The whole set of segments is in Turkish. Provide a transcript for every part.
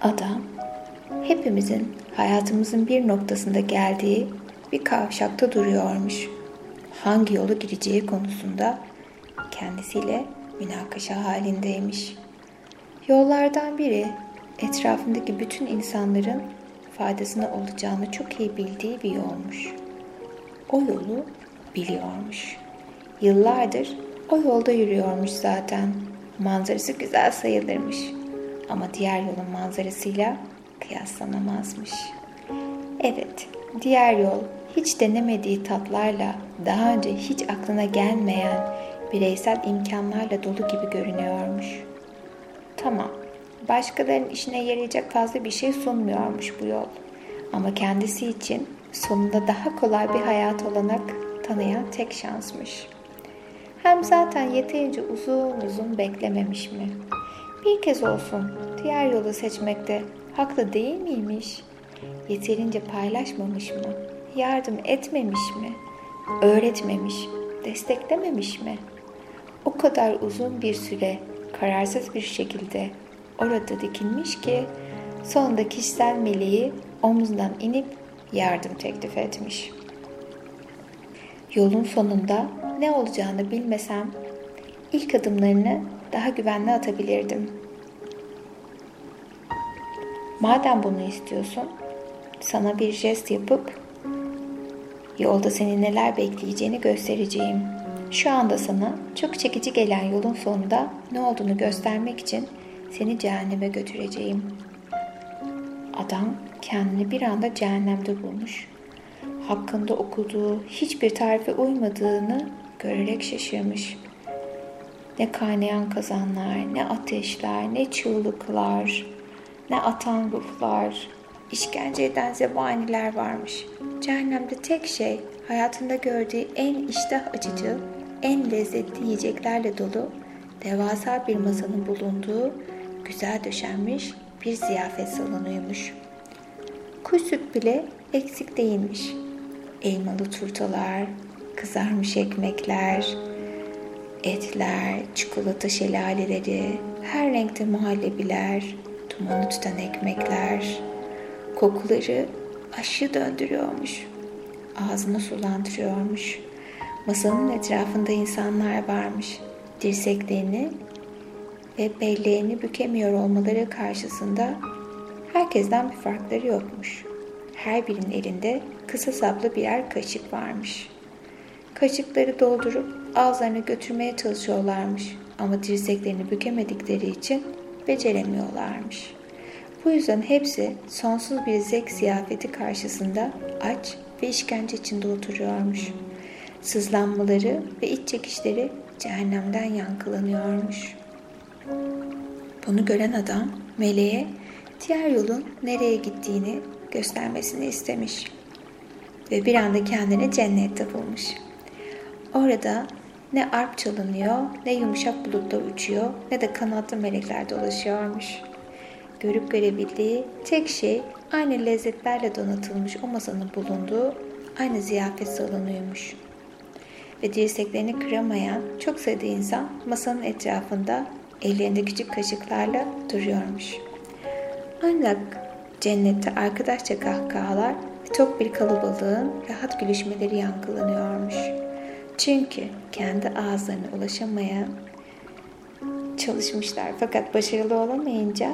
Adam, hepimizin hayatımızın bir noktasında geldiği bir kavşakta duruyormuş. Hangi yolu gireceği konusunda kendisiyle münakaşa halindeymiş. Yollardan biri etrafındaki bütün insanların faydasına olacağını çok iyi bildiği bir yolmuş. O yolu biliyormuş. Yıllardır o yolda yürüyormuş zaten. Manzarası güzel sayılırmış. Ama diğer yolun manzarasıyla kıyaslanamazmış. Evet, diğer yol hiç denemediği tatlarla, daha önce hiç aklına gelmeyen bireysel imkanlarla dolu gibi görünüyormuş. Tamam, başkalarının işine yarayacak fazla bir şey sunmuyormuş bu yol. Ama kendisi için sonunda daha kolay bir hayat olanak tanıyan tek şansmış. Hem zaten yeterince uzun uzun beklememiş mi? Bir kez olsun diğer yolu seçmekte haklı değil miymiş? Yeterince paylaşmamış mı? Yardım etmemiş mi? Öğretmemiş, desteklememiş mi? O kadar uzun bir süre kararsız bir şekilde orada dikilmiş ki sonunda kişisel meleği omuzdan inip yardım teklif etmiş. Yolun sonunda ne olacağını bilmesem ilk adımlarını daha güvenli atabilirdim. Madem bunu istiyorsun, sana bir jest yapıp yolda seni neler bekleyeceğini göstereceğim. Şu anda sana çok çekici gelen yolun sonunda ne olduğunu göstermek için seni cehenneme götüreceğim. Adam kendini bir anda cehennemde bulmuş. Hakkında okuduğu hiçbir tarife uymadığını görerek şaşırmış. Ne kaynayan kazanlar, ne ateşler, ne çığlıklar, ne atan ruhlar, işkence eden zebaniler varmış. Cehennemde tek şey hayatında gördüğü en iştah açıcı, en lezzetli yiyeceklerle dolu devasa bir masanın bulunduğu güzel döşenmiş bir ziyafet salonuymuş. Kuş süt bile eksik değilmiş. Elmalı turtalar, kızarmış ekmekler, etler, çikolata şelaleleri, her renkte muhallebiler, dumanı tutan ekmekler, kokuları aşı döndürüyormuş. Ağzını sulandırıyormuş. Masanın etrafında insanlar varmış. Dirseklerini ve belleğini bükemiyor olmaları karşısında herkesten bir farkları yokmuş. Her birinin elinde kısa saplı birer kaşık varmış. Kaşıkları doldurup ağızlarına götürmeye çalışıyorlarmış ama dirseklerini bükemedikleri için beceremiyorlarmış. Bu yüzden hepsi sonsuz bir zevk ziyafeti karşısında aç ve işkence içinde oturuyormuş. Sızlanmaları ve iç çekişleri cehennemden yankılanıyormuş. Bunu gören adam meleğe diğer yolun nereye gittiğini göstermesini istemiş. Ve bir anda kendini cennette bulmuş. Orada ne arp çalınıyor, ne yumuşak bulutlar uçuyor, ne de kanatlı melekler dolaşıyormuş. Görüp görebildiği tek şey aynı lezzetlerle donatılmış o masanın bulunduğu aynı ziyafet salonuymuş. Ve dirseklerini kıramayan çok sayıda insan masanın etrafında ellerinde küçük kaşıklarla duruyormuş. Ancak cennette arkadaşça kahkahalar ve tok bir kalabalığın rahat gülüşmeleri yankılanıyormuş. Çünkü kendi ağızlarına ulaşamaya çalışmışlar fakat başarılı olamayınca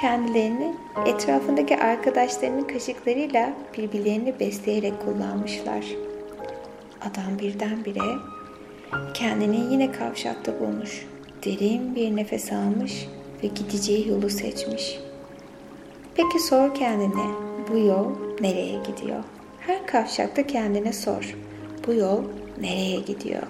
kendilerini etrafındaki arkadaşlarının kaşıklarıyla birbirlerini besleyerek kullanmışlar. Adam birdenbire kendini yine kavşakta bulmuş. Derin bir nefes almış ve gideceği yolu seçmiş. Peki sor kendine bu yol nereye gidiyor? Her kavşakta kendine sor. Bu yol nereye gidiyor?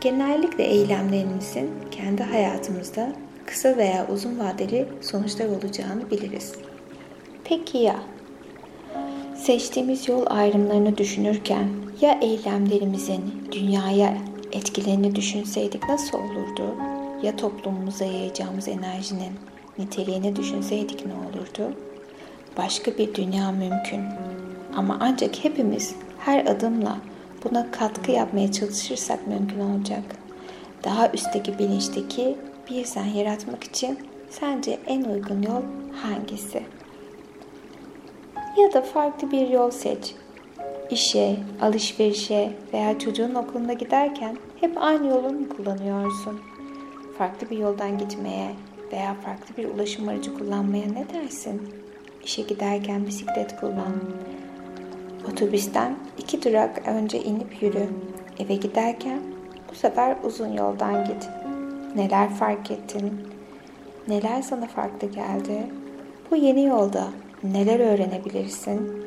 Genellikle eylemlerimizin kendi hayatımızda kısa veya uzun vadeli sonuçlar olacağını biliriz. Peki ya seçtiğimiz yol ayrımlarını düşünürken ya eylemlerimizin dünyaya etkilerini düşünseydik nasıl olurdu? Ya toplumumuza yayacağımız enerjinin niteliğini düşünseydik ne olurdu? Başka bir dünya mümkün. Ama ancak hepimiz her adımla buna katkı yapmaya çalışırsak mümkün olacak. Daha üstteki bilinçteki bir sen yaratmak için Sence en uygun yol hangisi? Ya da farklı bir yol seç. İşe, alışverişe veya çocuğun okuluna giderken hep aynı yolu mu kullanıyorsun? Farklı bir yoldan gitmeye veya farklı bir ulaşım aracı kullanmaya ne dersin? İşe giderken bisiklet kullan. Otobüsten iki durak önce inip yürü. Eve giderken bu sefer uzun yoldan git. Neler fark ettin? Neler sana farklı geldi? Bu yeni yolda neler öğrenebilirsin?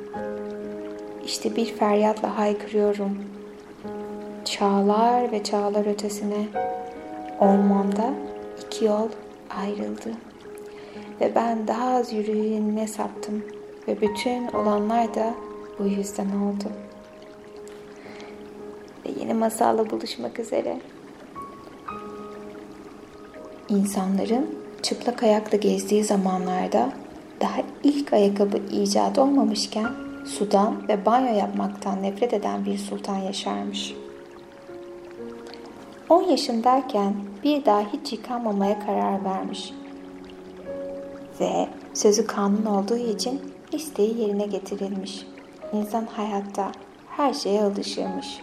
İşte bir feryatla haykırıyorum. Çağlar ve çağlar ötesine ormanda iki yol ayrıldı. Ve ben daha az yürüyününe saptım ve bütün olanlar da bu yüzden oldu. Ve yeni masalla buluşmak üzere. İnsanların çıplak ayakla gezdiği zamanlarda daha ilk ayakkabı icat olmamışken sudan ve banyo yapmaktan nefret eden bir sultan yaşarmış. 10 yaşındayken bir daha hiç yıkanmamaya karar vermiş. Ve sözü kanun olduğu için isteği yerine getirilmiş. İnsan hayatta her şeye alışırmış.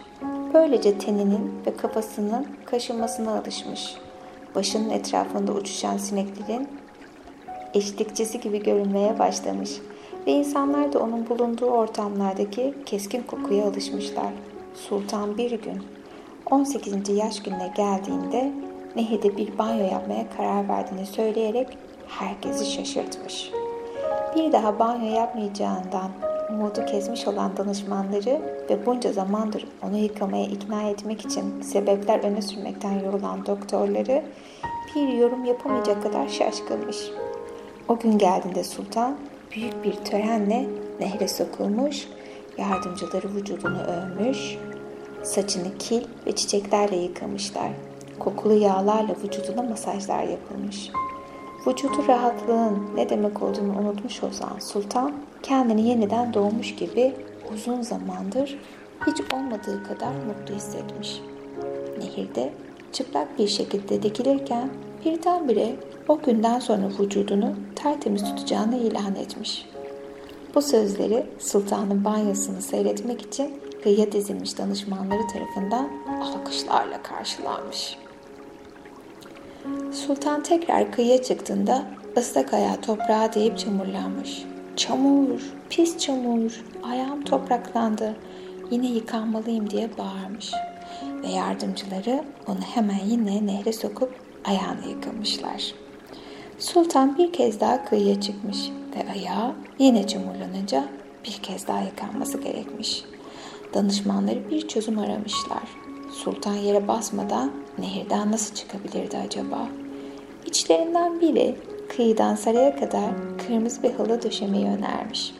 Böylece teninin ve kafasının kaşınmasına alışmış. Başının etrafında uçuşan sineklerin eşlikçisi gibi görünmeye başlamış ve insanlar da onun bulunduğu ortamlardaki keskin kokuya alışmışlar. Sultan bir gün 18. yaş gününe geldiğinde nehirde bir banyo yapmaya karar verdiğini söyleyerek herkesi şaşırtmış. Bir daha banyo yapmayacağından umudu kesmiş olan danışmanları ve bunca zamandır onu yıkamaya ikna etmek için sebepler öne sürmekten yorulan doktorları bir yorum yapamayacak kadar şaşkınmış. O gün geldiğinde sultan büyük bir törenle nehre sokulmuş, yardımcıları vücudunu övmüş, saçını kil ve çiçeklerle yıkamışlar. Kokulu yağlarla vücuduna masajlar yapılmış. Vücudu rahatlığın ne demek olduğunu unutmuş olan sultan kendini yeniden doğmuş gibi uzun zamandır hiç olmadığı kadar mutlu hissetmiş. Nehirde çıplak bir şekilde dikilirken birdenbire o günden sonra vücudunu tertemiz tutacağını ilan etmiş. Bu sözleri sultanın banyosunu seyretmek için kıyıya dizilmiş danışmanları tarafından alkışlarla karşılanmış. Sultan tekrar kıyıya çıktığında ıslak ayağı toprağa değip çamurlanmış. Çamur, pis çamur, ayağım topraklandı, yine yıkanmalıyım diye bağırmış. Ve yardımcıları onu hemen yine nehre sokup ayağını yıkamışlar. Sultan bir kez daha kıyıya çıkmış ve ayağı yine çamurlanınca bir kez daha yıkanması gerekmiş. Danışmanları bir çözüm aramışlar. Sultan yere basmadan nehirden nasıl çıkabilirdi acaba? İçlerinden biri kıyıdan saraya kadar kırmızı bir halı döşemeyi önermiş.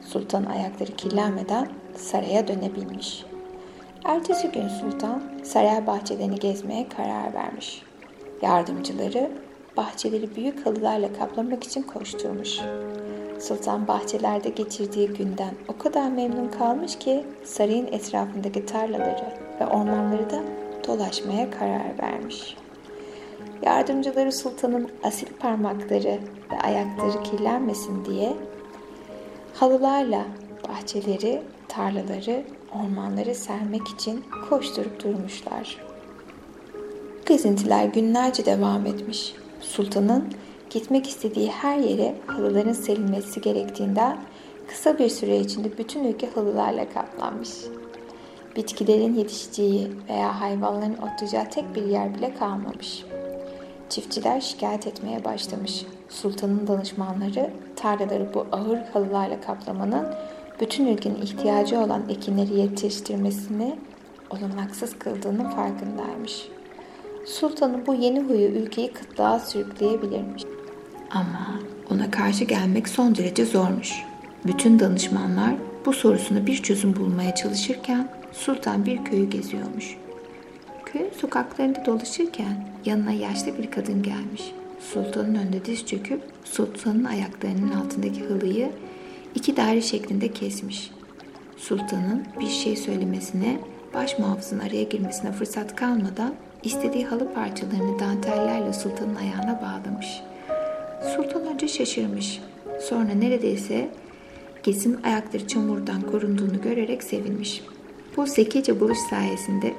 Sultan ayakları kirlenmeden saraya dönebilmiş. Ertesi gün sultan saray bahçelerini gezmeye karar vermiş. Yardımcıları bahçeleri büyük halılarla kaplamak için koşturmuş. Sultan bahçelerde geçirdiği günden o kadar memnun kalmış ki sarayın etrafındaki tarlaları ve ormanları da dolaşmaya karar vermiş. Yardımcıları sultanın asil parmakları ve ayakları kirlenmesin diye halılarla bahçeleri, tarlaları, ormanları sermek için koşturup durmuşlar. Gezintiler günlerce devam etmiş. Sultanın gitmek istediği her yere halıların serilmesi gerektiğinden kısa bir süre içinde bütün ülke halılarla kaplanmış. Bitkilerin yetişeceği veya hayvanların otlayacağı tek bir yer bile kalmamış. Çiftçiler şikayet etmeye başlamış. Sultanın danışmanları tarlaları bu ağır halılarla kaplamanın bütün ülkenin ihtiyacı olan ekinleri yetiştirmesini olanaksız kıldığının farkındaymış. Sultanın bu yeni huyu ülkeyi kıtlığa sürükleyebilirmiş. Ama ona karşı gelmek son derece zormuş. Bütün danışmanlar bu sorusuna bir çözüm bulmaya çalışırken sultan bir köyü geziyormuş. Köyün sokaklarında dolaşırken yanına yaşlı bir kadın gelmiş. Sultanın önünde diz çöküp sultanın ayaklarının altındaki halıyı iki daire şeklinde kesmiş. Sultanın bir şey söylemesine, baş muhafızın araya girmesine fırsat kalmadan istediği halı parçalarını dantellerle sultanın ayağına bağlamış. Sultan önce şaşırmış. Sonra neredeyse Gez'in ayakları çamurdan korunduğunu görerek sevinmiş. Bu zekice buluş sayesinde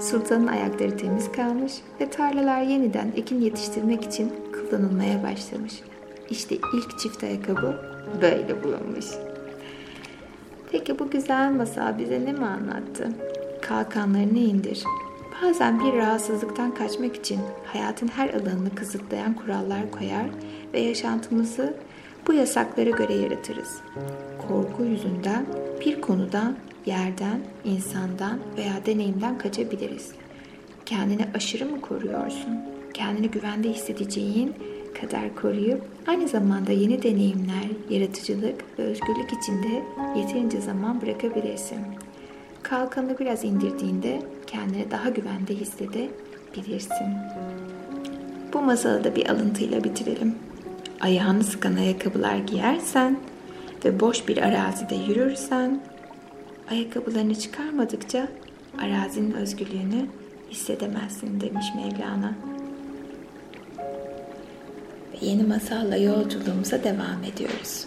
sultanın ayakları temiz kalmış ve tarlalar yeniden ekin yetiştirmek için kullanılmaya başlamış. İşte ilk çift ayakkabı böyle bulunmuş. Peki bu güzel masal bize ne mi anlattı? Kalkanlarını indir. Bazen bir rahatsızlıktan kaçmak için hayatın her alanını kısıtlayan kurallar koyar ve yaşantımızı bu yasaklara göre yaratırız. Korku yüzünden bir konudan, yerden, insandan veya deneyimden kaçabiliriz. Kendini aşırı mı koruyorsun? Kendini güvende hissedeceğin kadar koruyup aynı zamanda yeni deneyimler, yaratıcılık ve özgürlük içinde yeterince zaman bırakabilirsin. Kalkanı biraz indirdiğinde kendini daha güvende hissedebilirsin. Bu masalı da bir alıntıyla bitirelim. Ayağını sıkan ayakkabılar giyersen ve boş bir arazide yürürsen, ayakkabılarını çıkarmadıkça arazinin özgürlüğünü hissedemezsin demiş Mevlana. Ve yeni masalla yolculuğumuza devam ediyoruz.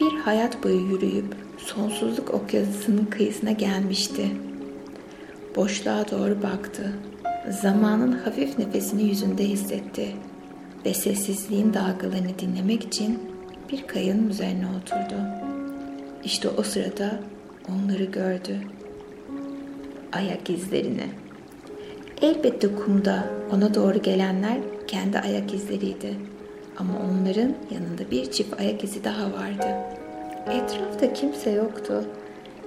Bir hayat boyu yürüyüp sonsuzluk okyanusunun kıyısına gelmişti. Boşluğa doğru baktı. Zamanın hafif nefesini yüzünde hissetti ve sessizliğin dalgalarını dinlemek için bir kayanın üzerine oturdu. İşte o sırada onları gördü. Ayak izlerini. Elbette kumda ona doğru gelenler kendi ayak izleriydi. Ama onların yanında bir çift ayak izi daha vardı. Etrafta kimse yoktu.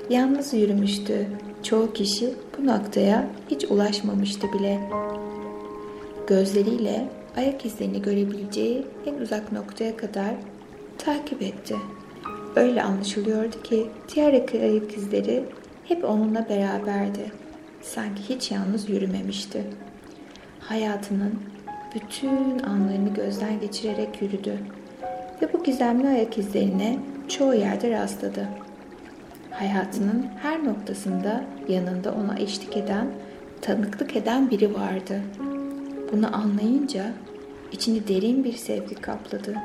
Yalnız yürümüştü. Çoğu kişi bu noktaya hiç ulaşmamıştı bile. Gözleriyle ayak izlerini görebileceği en uzak noktaya kadar takip etti. Öyle anlaşılıyordu ki diğer ayak izleri hep onunla beraberdi. Sanki hiç yalnız yürümemişti. Hayatının bütün anlarını gözden geçirerek yürüdü ve bu gizemli ayak izlerine çoğu yerde rastladı. Hayatının her noktasında yanında ona eşlik eden, tanıklık eden biri vardı. Bunu anlayınca içini derin bir sevgi kapladı.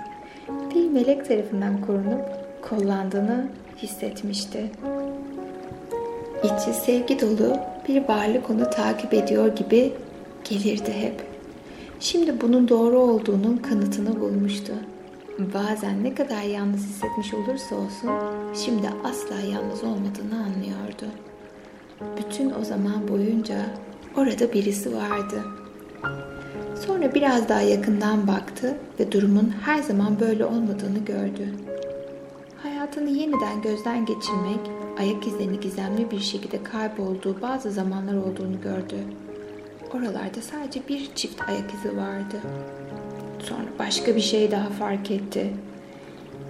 Bir melek tarafından korunup kollandığını hissetmişti. İçi sevgi dolu bir varlık onu takip ediyor gibi gelirdi hep. Şimdi bunun doğru olduğunun kanıtını bulmuştu. Bazen ne kadar yalnız hissetmiş olursa olsun şimdi asla yalnız olmadığını anlıyordu. Bütün o zaman boyunca orada birisi vardı. Sonra biraz daha yakından baktı ve durumun her zaman böyle olmadığını gördü. Hayatını yeniden gözden geçirmek, ayak izlerini gizemli bir şekilde kaybolduğu bazı zamanlar olduğunu gördü. Oralarda sadece bir çift ayak izi vardı. Sonra başka bir şey daha fark etti.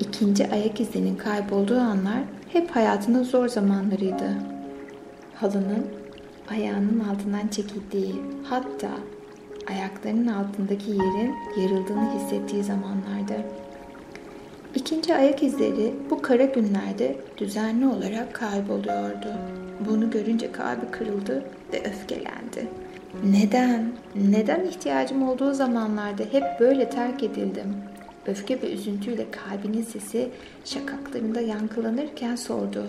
İkinci ayak izinin kaybolduğu anlar hep hayatının zor zamanlarıydı. Halının ayağının altından çekildiği, hatta ayaklarının altındaki yerin yarıldığını hissettiği zamanlardı. İkinci ayak izleri bu kara günlerde düzenli olarak kayboluyordu. Bunu görünce kalbi kırıldı ve öfkelendi. Neden? Neden ihtiyacım olduğu zamanlarda hep böyle terk edildim? Öfke ve üzüntüyle kalbinin sesi şakaklarında yankılanırken sordu.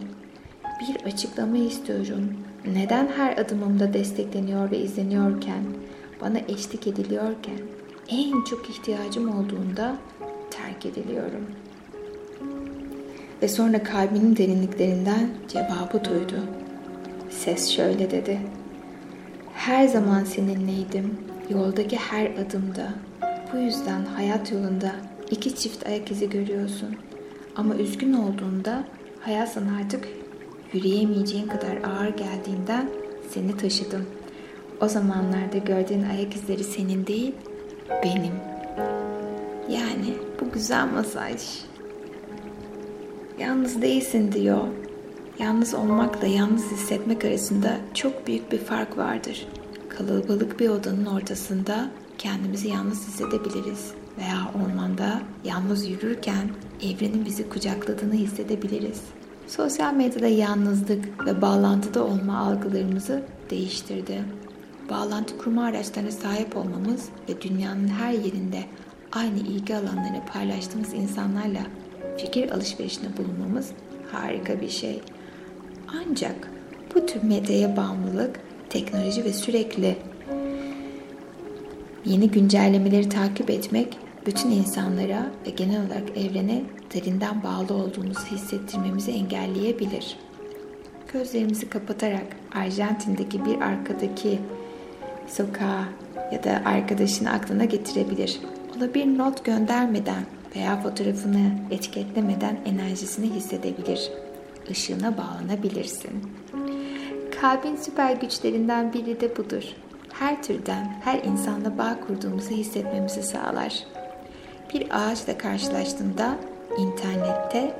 Bir açıklama istiyorum. Neden her adımımda destekleniyor ve izleniyorken, bana eşlik ediliyorken, en çok ihtiyacım olduğunda terk ediliyorum. Ve sonra kalbinin derinliklerinden cevabı duydu. Ses şöyle dedi. Her zaman seninleydim, yoldaki her adımda. Bu yüzden hayat yolunda iki çift ayak izi görüyorsun. Ama üzgün olduğunda hayat sana artık yürüyemeyeceğin kadar ağır geldiğinden seni taşıdım. O zamanlarda gördüğün ayak izleri senin değil, benim. Yani bu güzel masaj. Yalnız değilsin diyor Yalnız olmakla yalnız hissetmek arasında çok büyük bir fark vardır. Kalabalık bir odanın ortasında kendimizi yalnız hissedebiliriz veya ormanda yalnız yürürken evrenin bizi kucakladığını hissedebiliriz. Sosyal medyada yalnızlık ve bağlantıda olma algılarımızı değiştirdi. Bağlantı kurma araçlarına sahip olmamız ve dünyanın her yerinde aynı ilgi alanlarını paylaştığımız insanlarla fikir alışverişinde bulunmamız harika bir şey. Ancak bu tür medyaya bağımlılık, teknoloji ve sürekli yeni güncellemeleri takip etmek bütün insanlara ve genel olarak evrene derinden bağlı olduğumuzu hissettirmemizi engelleyebilir. Gözlerimizi kapatarak Arjantin'deki bir arkadaki sokağa ya da arkadaşını aklına getirebilir. Ona bir not göndermeden veya fotoğrafını etiketlemeden enerjisini hissedebilir. Işığına bağlanabilirsin. Kalbin süper güçlerinden biri de budur. Her türden, her insanla bağ kurduğumuzu hissetmemizi sağlar. Bir ağaçla karşılaştığında internette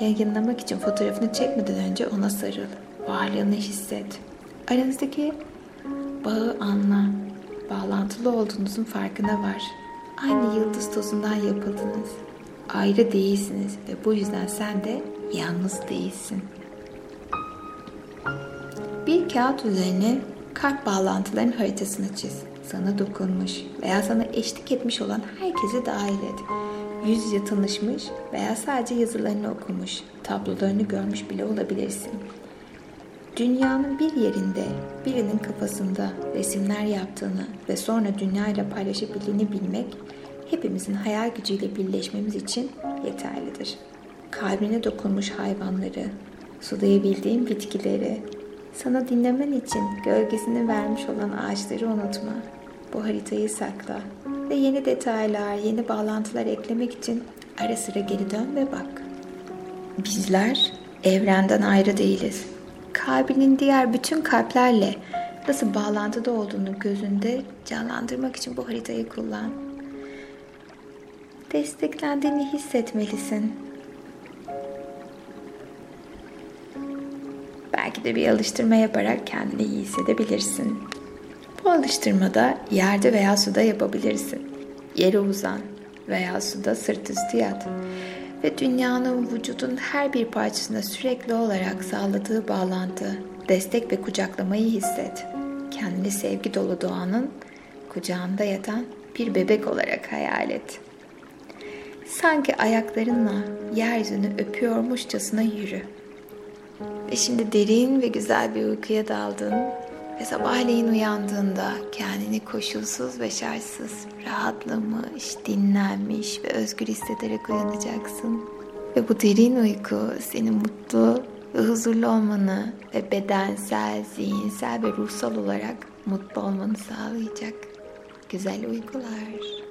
yayınlamak için fotoğrafını çekmeden önce ona sarıl. Varlığını hisset. Aranızdaki bağı anla. Bağlantılı olduğunuzun farkına var. Aynı yıldız tozundan yapıldınız. Ayrı değilsiniz ve bu yüzden sen de yalnız değilsin. Bir kağıt üzerine kalp bağlantıların haritasını çiz. Sana dokunmuş veya sana eşlik etmiş olan herkesi dahil et. Yüz yüze tanışmış veya sadece yazılarını okumuş, tablolarını görmüş bile olabilirsin. Dünyanın bir yerinde birinin kafasında resimler yaptığını ve sonra dünyayla paylaşabildiğini bilmek hepimizin hayal gücüyle birleşmemiz için yeterlidir. Kalbine dokunmuş hayvanları, sulayabildiğin bitkileri, sana dinlemen için gölgesini vermiş olan ağaçları unutma. Bu haritayı sakla ve yeni detaylar, yeni bağlantılar eklemek için ara sıra geri dön ve bak. Bizler evrenden ayrı değiliz. Kalbinin diğer bütün kalplerle nasıl bağlantıda olduğunu gözünde canlandırmak için bu haritayı kullan. Desteklendiğini hissetmelisin. Belki de bir alıştırma yaparak kendini iyi hissedebilirsin. Bu alıştırmada yerde veya suda yapabilirsin. Yere uzan veya suda sırt üstü yat ve dünyanın vücudun her bir parçasında sürekli olarak sağladığı bağlantı, destek ve kucaklamayı hisset. Kendini sevgi dolu doğanın kucağında yatan bir bebek olarak hayal et. Sanki ayaklarınla yeryüzünü öpüyormuşçasına yürü. Ve şimdi derin ve güzel bir uykuya daldın ve sabahleyin uyandığında kendini koşulsuz ve şartsız, rahatlamış, dinlenmiş ve özgür hissederek uyanacaksın. Ve bu derin uyku senin mutlu ve huzurlu olmanı ve bedensel, zihinsel ve ruhsal olarak mutlu olmanı sağlayacak. Güzel uykular.